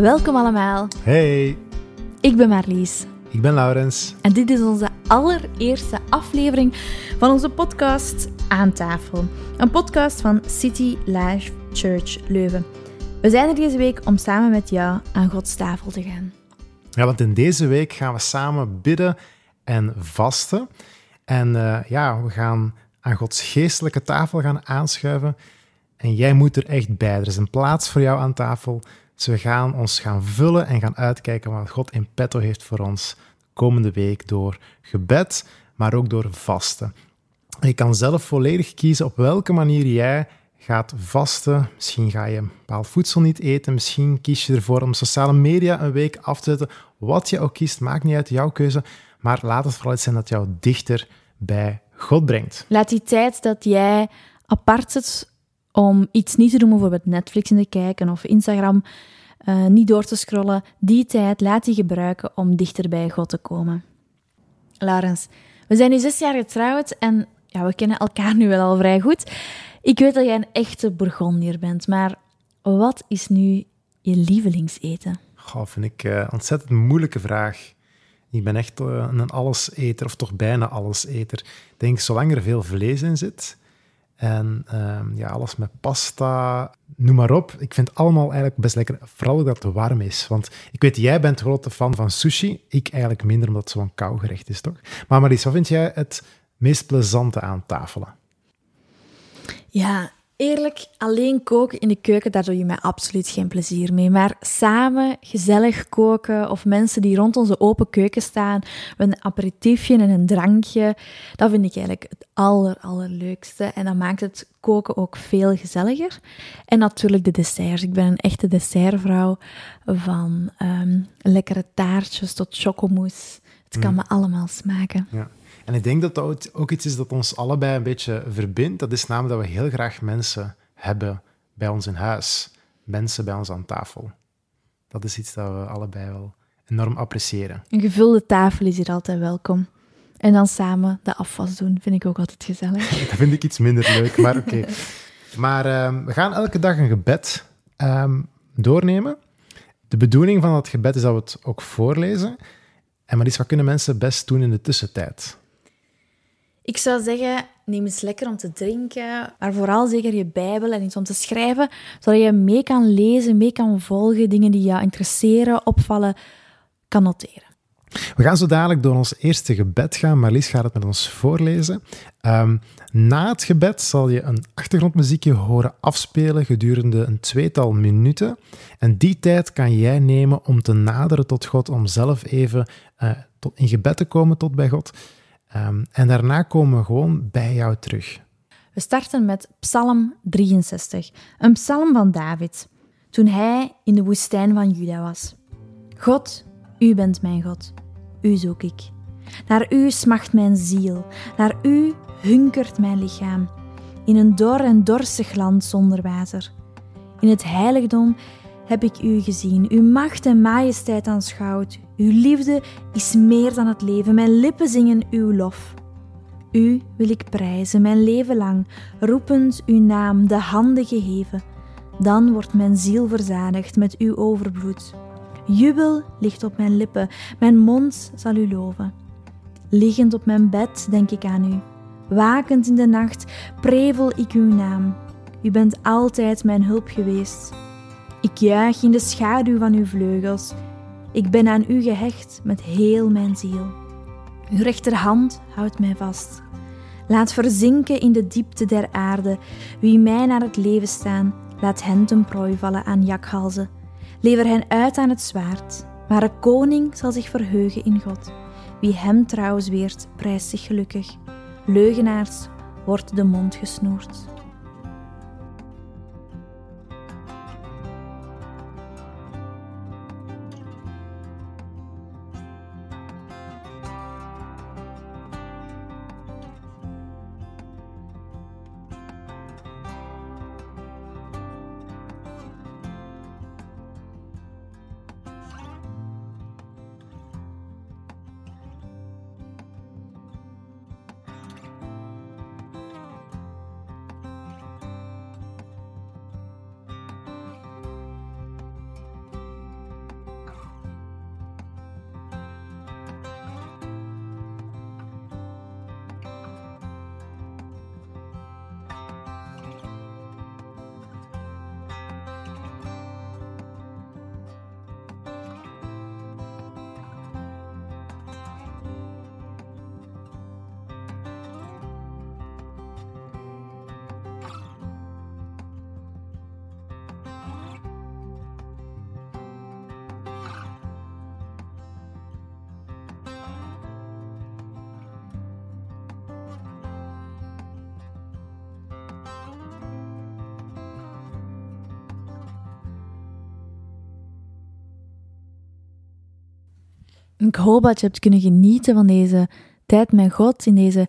Welkom allemaal. Hey, Ik ben Marlies ik ben Laurens. en dit is onze allereerste aflevering van onze podcast Aan tafel. Een podcast van City Life Church Leuven. We zijn er deze week om samen met jou aan Gods tafel te gaan. Ja, want in deze week gaan we samen bidden en vasten. En eh, ja, we gaan aan Gods geestelijke tafel gaan aanschuiven. En jij moet er echt bij. Er is een plaats voor jou aan tafel. Dus we gaan ons gaan vullen en gaan uitkijken wat God in petto heeft voor ons komende week door gebed, maar ook door vasten. Je kan zelf volledig kiezen op welke manier jij gaat vasten. Misschien ga je bepaald voedsel niet eten. Misschien kies je ervoor om sociale media een week af te zetten. Wat je ook kiest, maakt niet uit, jouw keuze. Maar laat het vooral iets zijn dat jou dichter bij God brengt. Laat die tijd dat jij apart zit om iets niet te doen, bijvoorbeeld Netflix in te kijken of Instagram, eh, niet door te scrollen, die tijd laat die gebruiken om dichter bij God te komen. Laurens, we zijn nu zes jaar getrouwd en ja, we kennen elkaar nu wel al vrij goed. Ik weet dat jij een echte Bourgondier bent, maar wat is nu je lievelingseten? Goh, vind ik een ontzettend moeilijke vraag. Ik ben echt eh, een alleseter, of toch bijna alleseter. Ik denk, zolang er veel vlees in zit en ehm, ja, alles met pasta, noem maar op. Ik vind het allemaal eigenlijk best lekker, vooral dat het warm is. Want ik weet, jij bent grote fan van sushi. Ik eigenlijk minder, omdat het zo'n kou gerecht is, toch? Maar Maries, wat vind jij het meest plezante aan tafelen? Ja, eerlijk, alleen koken in de keuken, daar doe je mij absoluut geen plezier mee. Maar samen gezellig koken of mensen die rond onze open keuken staan, met een aperitiefje en een drankje, dat vind ik eigenlijk het aller, allerleukste. En dat maakt het koken ook veel gezelliger. En natuurlijk de desserts. Ik ben een echte dessertvrouw van ehm, lekkere taartjes tot chocomousse. Het kan me allemaal smaken. Ja. En ik denk dat dat ook iets is dat ons allebei een beetje verbindt. Dat is namelijk dat we heel graag mensen hebben bij ons in huis. Mensen bij ons aan tafel. Dat is iets dat we allebei wel enorm appreciëren. Een gevulde tafel is hier altijd welkom. En dan samen de afwas doen, vind ik ook altijd gezellig. Dat vind ik iets minder leuk, maar oké. Maar ehm, we gaan elke dag een gebed ehm, doornemen. De bedoeling van dat gebed is dat we het ook voorlezen. En maar iets, wat kunnen mensen best doen in de tussentijd? Ik zou zeggen, neem eens lekker om te drinken, maar vooral zeker je Bijbel en iets om te schrijven, zodat je mee kan lezen, mee kan volgen, dingen die jou interesseren, opvallen, kan noteren. We gaan zo dadelijk door ons eerste gebed gaan. Marlies gaat het met ons voorlezen. Ehm, na het gebed zal je een achtergrondmuziekje horen afspelen gedurende een tweetal minuten. En die tijd kan jij nemen om te naderen tot God, om zelf even eh, tot, in gebed te komen tot bij God. Ehm, en daarna komen we gewoon bij jou terug. We starten met Psalm 63, een psalm van David, toen hij in de woestijn van Juda was. God, u bent mijn God, u zoek ik. Naar u smacht mijn ziel, naar u hunkert mijn lichaam, in een dor en dorstig land zonder water. In het heiligdom heb ik u gezien, uw macht en majesteit aanschouwd. Uw liefde is meer dan het leven, mijn lippen zingen uw lof. U wil ik prijzen, mijn leven lang, roepend uw naam, de handen geheven. Dan wordt mijn ziel verzadigd met uw overvloed. Jubel ligt op mijn lippen, mijn mond zal u loven. Liggend op mijn bed denk ik aan u. Wakend in de nacht prevel ik uw naam. U bent altijd mijn hulp geweest. Ik juich in de schaduw van uw vleugels. Ik ben aan u gehecht met heel mijn ziel. Uw rechterhand houdt mij vast. Laat verzinken in de diepte der aarde. Wie mij naar het leven staan, laat hen ten prooi vallen aan jakhalzen. Lever hen uit aan het zwaard. Maar een koning zal zich verheugen in God. Wie hem trouw zweert, prijst zich gelukkig. Leugenaars wordt de mond gesnoerd. Ik hoop dat je hebt kunnen genieten van deze tijd met God. In deze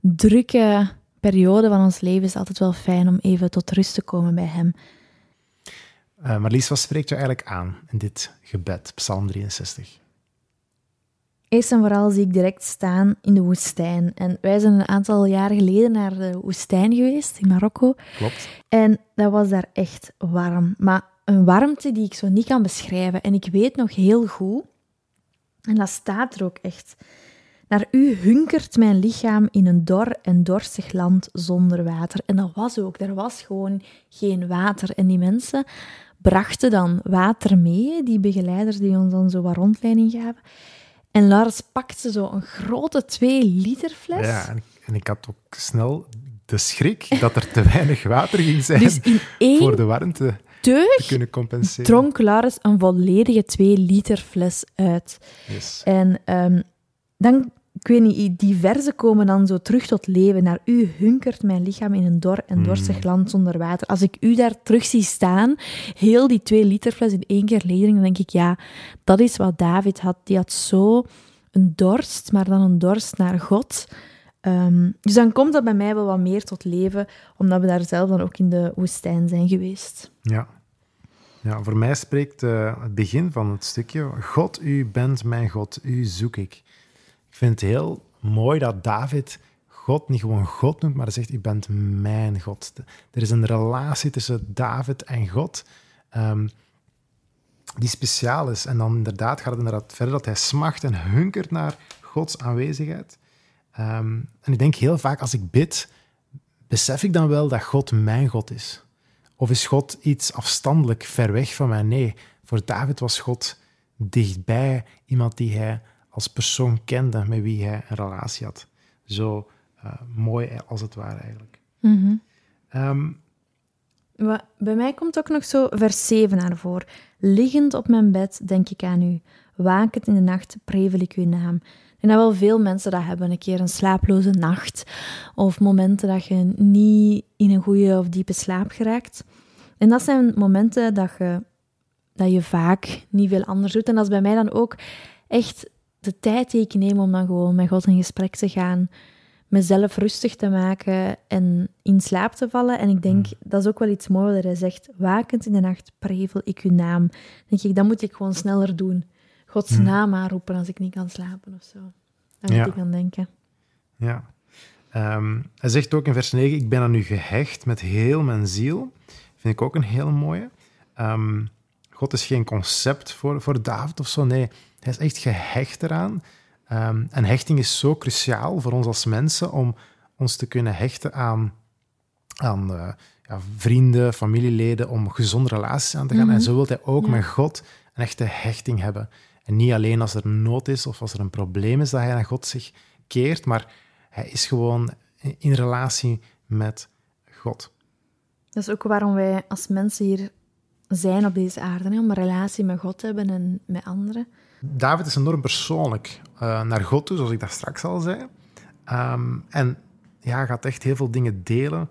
drukke periode van ons leven is het altijd wel fijn om even tot rust te komen bij Hem. Uh, Marlies, wat spreekt je eigenlijk aan in dit gebed, Psalm 63? Eerst en vooral zie ik direct staan in de woestijn. En wij zijn een aantal jaren geleden naar de woestijn geweest in Marokko. Klopt. En dat was daar echt warm. Maar een warmte die ik zo niet kan beschrijven. En ik weet nog heel goed, en dat staat er ook echt. Naar u hunkert mijn lichaam in een dor en dorstig land zonder water. En dat was ook. Er was gewoon geen water. En die mensen brachten dan water mee, die begeleiders die ons dan zo wat rondleiding gaven. En Lars pakte zo een grote 2 liter fles. Ja, en, en ik had ook snel de schrik dat er te weinig water ging zijn Dus in één voor de warmte teug kunnen compenseren. dronk Lars een volledige 2 liter fles uit. Yes. En ehm, dan, ik weet niet, die verzen komen dan zo terug tot leven. Naar u hunkert mijn lichaam in een dor en dorstig land zonder water. Als ik u daar terug zie staan, heel die 2 liter fles in één keer ledig, dan denk ik, ja, dat is wat David had. Die had zo een dorst, maar dan een dorst naar God. Ehm, dus dan komt dat bij mij wel wat meer tot leven, omdat we daar zelf dan ook in de woestijn zijn geweest. Ja. Ja, voor mij spreekt eh, het begin van het stukje: God, u bent mijn God, u zoek ik. Ik vind het heel mooi dat David God niet gewoon God noemt, maar zegt: U bent mijn God. Er is een relatie tussen David en God ehm, die speciaal is. En dan inderdaad gaat het inderdaad verder dat hij smacht en hunkert naar Gods aanwezigheid. Ehm, en ik denk heel vaak als ik bid, besef ik dan wel dat God mijn God is. Of is God iets afstandelijk, ver weg van mij? Nee, voor David was God dichtbij, iemand die hij als persoon kende, met wie hij een relatie had. Zo uh, mooi als het ware eigenlijk. Ehm, Wa- Bij mij komt ook nog zo vers 7 naar voren. Liggend op mijn bed denk ik aan u. Wakend in de nacht prevel ik uw naam. En dat wel veel mensen dat hebben, een keer een slaaploze nacht. Of momenten dat je niet in een goede of diepe slaap geraakt. En dat zijn momenten dat je, dat je vaak niet veel anders doet. En dat is bij mij dan ook echt de tijd die ik neem om dan gewoon met God in gesprek te gaan. Mezelf rustig te maken en in slaap te vallen. En ik denk, dat is ook wel iets moois dat hij zegt. Wakend in de nacht prevel ik uw naam. Dan denk ik, dat moet ik gewoon sneller doen. Gods naam aanroepen als ik niet kan slapen of zo. Daar Ja. moet ik aan denken. Ja. Ehm, hij zegt ook in vers 9: Ik ben aan u gehecht met heel mijn ziel. Vind ik ook een hele mooie. Ehm, God is geen concept voor, voor David of zo. Nee, hij is echt gehecht eraan. Ehm, en hechting is zo cruciaal voor ons als mensen om ons te kunnen hechten aan, aan eh, ja, vrienden, familieleden, om gezonde relaties aan te gaan. En zo wil hij ook Ja. met God een echte hechting hebben. En niet alleen als er nood is of als er een probleem is dat hij naar God zich keert, maar hij is gewoon in relatie met God. Dat is ook waarom wij als mensen hier zijn op deze aarde. Hè? Om een relatie met God te hebben en met anderen. David is enorm persoonlijk eh, naar God toe, zoals ik dat straks al zei. Ehm, en ja, gaat echt heel veel dingen delen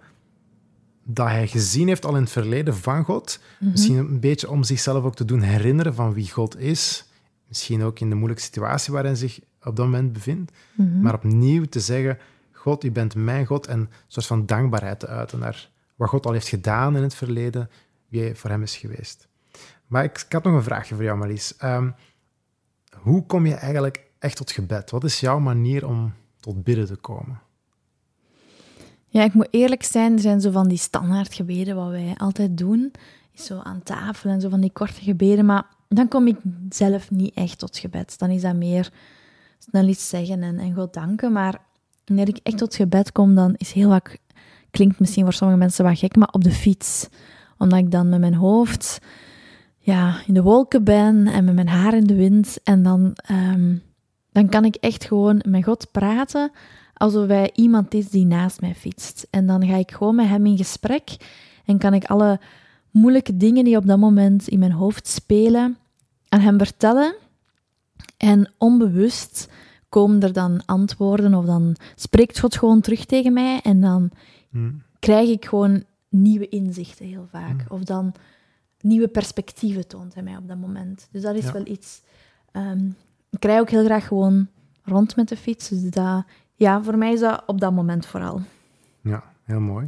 dat hij gezien heeft al in het verleden van God. Misschien een beetje om zichzelf ook te doen herinneren van wie God is. Misschien ook in de moeilijke situatie waarin hij zich op dat moment bevindt. Maar opnieuw te zeggen, God, u bent mijn God. En een soort van dankbaarheid te uiten naar wat God al heeft gedaan in het verleden, voor hem is geweest. Maar ik, ik had nog een vraagje voor jou, Marlies. Ehm, hoe kom je eigenlijk echt tot gebed? Wat is jouw manier om tot bidden te komen? Ja, ik moet eerlijk zijn, er zijn zo van die standaardgebeden wat wij altijd doen. Zo aan tafel en zo van die korte gebeden. Maar dan kom ik zelf niet echt tot gebed. Dan is dat meer snel iets zeggen en, en God danken. Maar wanneer ik echt tot gebed kom, dan is heel vaak... Klinkt misschien voor sommige mensen wat gek, maar op de fiets. Omdat ik dan met mijn hoofd ja, in de wolken ben en met mijn haar in de wind. En dan, ehm, dan kan ik echt gewoon met God praten alsof hij iemand is die naast mij fietst. En dan ga ik gewoon met hem in gesprek en kan ik alle moeilijke dingen die op dat moment in mijn hoofd spelen aan hem vertellen. En onbewust komen er dan antwoorden of dan spreekt God gewoon terug tegen mij en dan Hmm. krijg ik gewoon nieuwe inzichten heel vaak. Of dan nieuwe perspectieven toont hij mij op dat moment. Dus dat is Ja. wel iets... ehm, ik rij ook heel graag gewoon rond met de fiets. Dus dat, ja, voor mij is dat op dat moment vooral. Ja, heel mooi.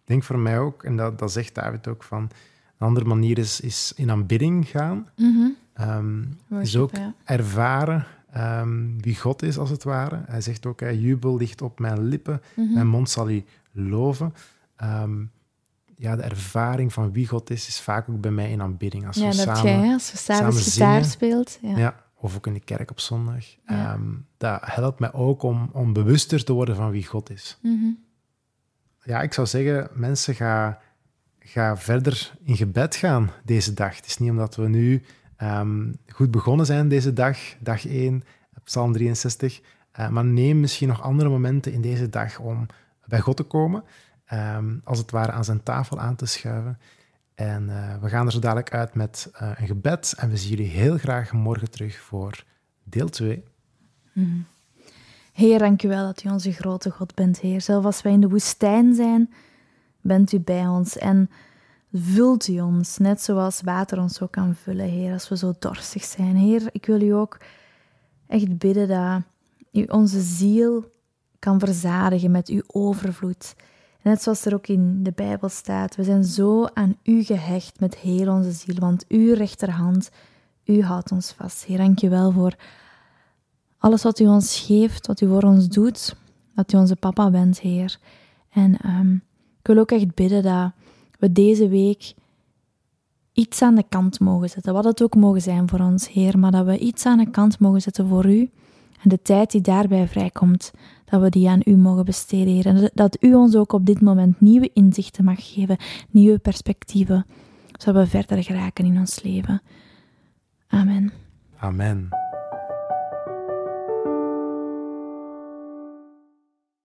Ik denk voor mij ook, en dat, dat zegt David ook, van een andere manier is, is in aanbidding gaan. Mhm. Ehm, Worship, is ook ja. ervaren ehm, wie God is, als het ware. Hij zegt ook, hè, jubel ligt op mijn lippen, Mhm. mijn mond zal u loven. Ehm, ja, de ervaring van wie God is, is vaak ook bij mij in aanbidding. Als Ja, we dat samen, jij, als je s'avonds samen gitaar speelt. Ja. ja. of ook in de kerk op zondag. Ja. Ehm, dat helpt mij ook om, om bewuster te worden van wie God is. Mhm. Ja, ik zou zeggen, mensen, ga, ga verder in gebed gaan deze dag. Het is niet omdat we nu ehm, goed begonnen zijn deze dag, dag 1, Psalm 63, eh, maar neem misschien nog andere momenten in deze dag om bij God te komen, ehm, als het ware aan zijn tafel aan te schuiven. En eh, we gaan er zo dadelijk uit met eh, een gebed en we zien jullie heel graag morgen terug voor deel 2. Heer, dank u wel dat u onze grote God bent, Heer. Zelfs als wij in de woestijn zijn, bent u bij ons en vult u ons, net zoals water ons ook kan vullen, Heer, als we zo dorstig zijn. Heer, ik wil u ook echt bidden dat u onze ziel kan verzadigen met uw overvloed. Net zoals er ook in de Bijbel staat, we zijn zo aan u gehecht met heel onze ziel, want uw rechterhand, u houdt ons vast. Heer, dank je wel voor alles wat u ons geeft, wat u voor ons doet, dat u onze papa bent, Heer. En ehm, ik wil ook echt bidden dat we deze week iets aan de kant mogen zetten, wat het ook mogen zijn voor ons, Heer, maar dat we iets aan de kant mogen zetten voor u. En de tijd die daarbij vrijkomt, dat we die aan u mogen besteden. En dat u ons ook op dit moment nieuwe inzichten mag geven, nieuwe perspectieven, zodat we verder geraken in ons leven. Amen. Amen.